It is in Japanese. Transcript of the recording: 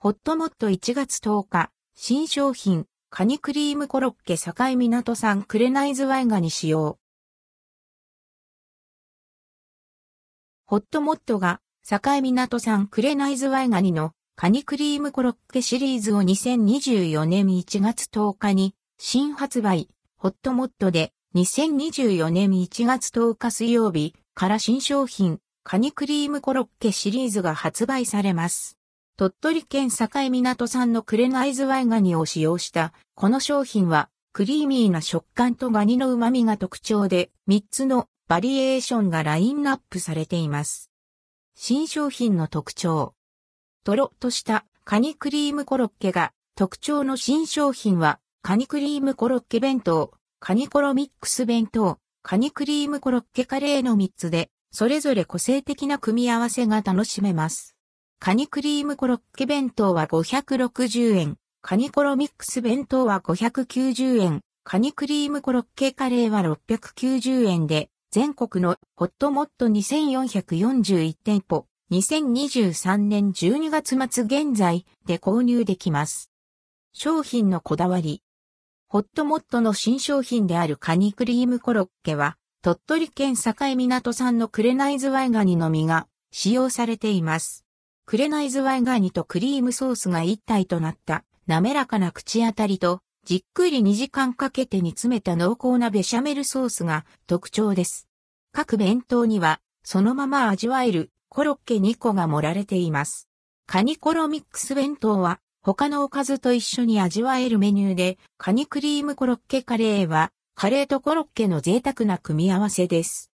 ホットモット1月10日、新商品、カニクリームコロッケ境港産クレナイズワイガニ使用。ホットモットが境港産クレナイズワイガニのカニクリームコロッケシリーズを2024年1月10日に新発売、ホットモットで2024年1月10日水曜日から新商品、カニクリームコロッケシリーズが発売されます。鳥取県境港産のクレナイズワイガニを使用したこの商品はクリーミーな食感とガニの旨味が特徴で3つのバリエーションがラインナップされています。新商品の特徴。とろっとしたカニクリームコロッケが特徴の新商品はカニクリームコロッケ弁当、カニコロミックス弁当、カニクリームコロッケカレーの3つで、それぞれ個性的な組み合わせが楽しめます。カニクリームコロッケ弁当は560円、カニコロミックス弁当は590円、カニクリームコロッケカレーは690円で、全国のホットモット2441店舗、2023年12月末現在で購入できます。商品のこだわり。ホットモットの新商品であるカニクリームコロッケは、鳥取県境港産のクレナイズワイガニの実が使用されています。クレナイズワイガニとクリームソースが一体となった滑らかな口当たりとじっくり2時間かけて煮詰めた濃厚なベシャメルソースが特徴です。各弁当にはそのまま味わえるコロッケ2個が盛られています。カニコロミックス弁当は他のおかずと一緒に味わえるメニューで、カニクリームコロッケカレーは、カレーとコロッケの贅沢な組み合わせです。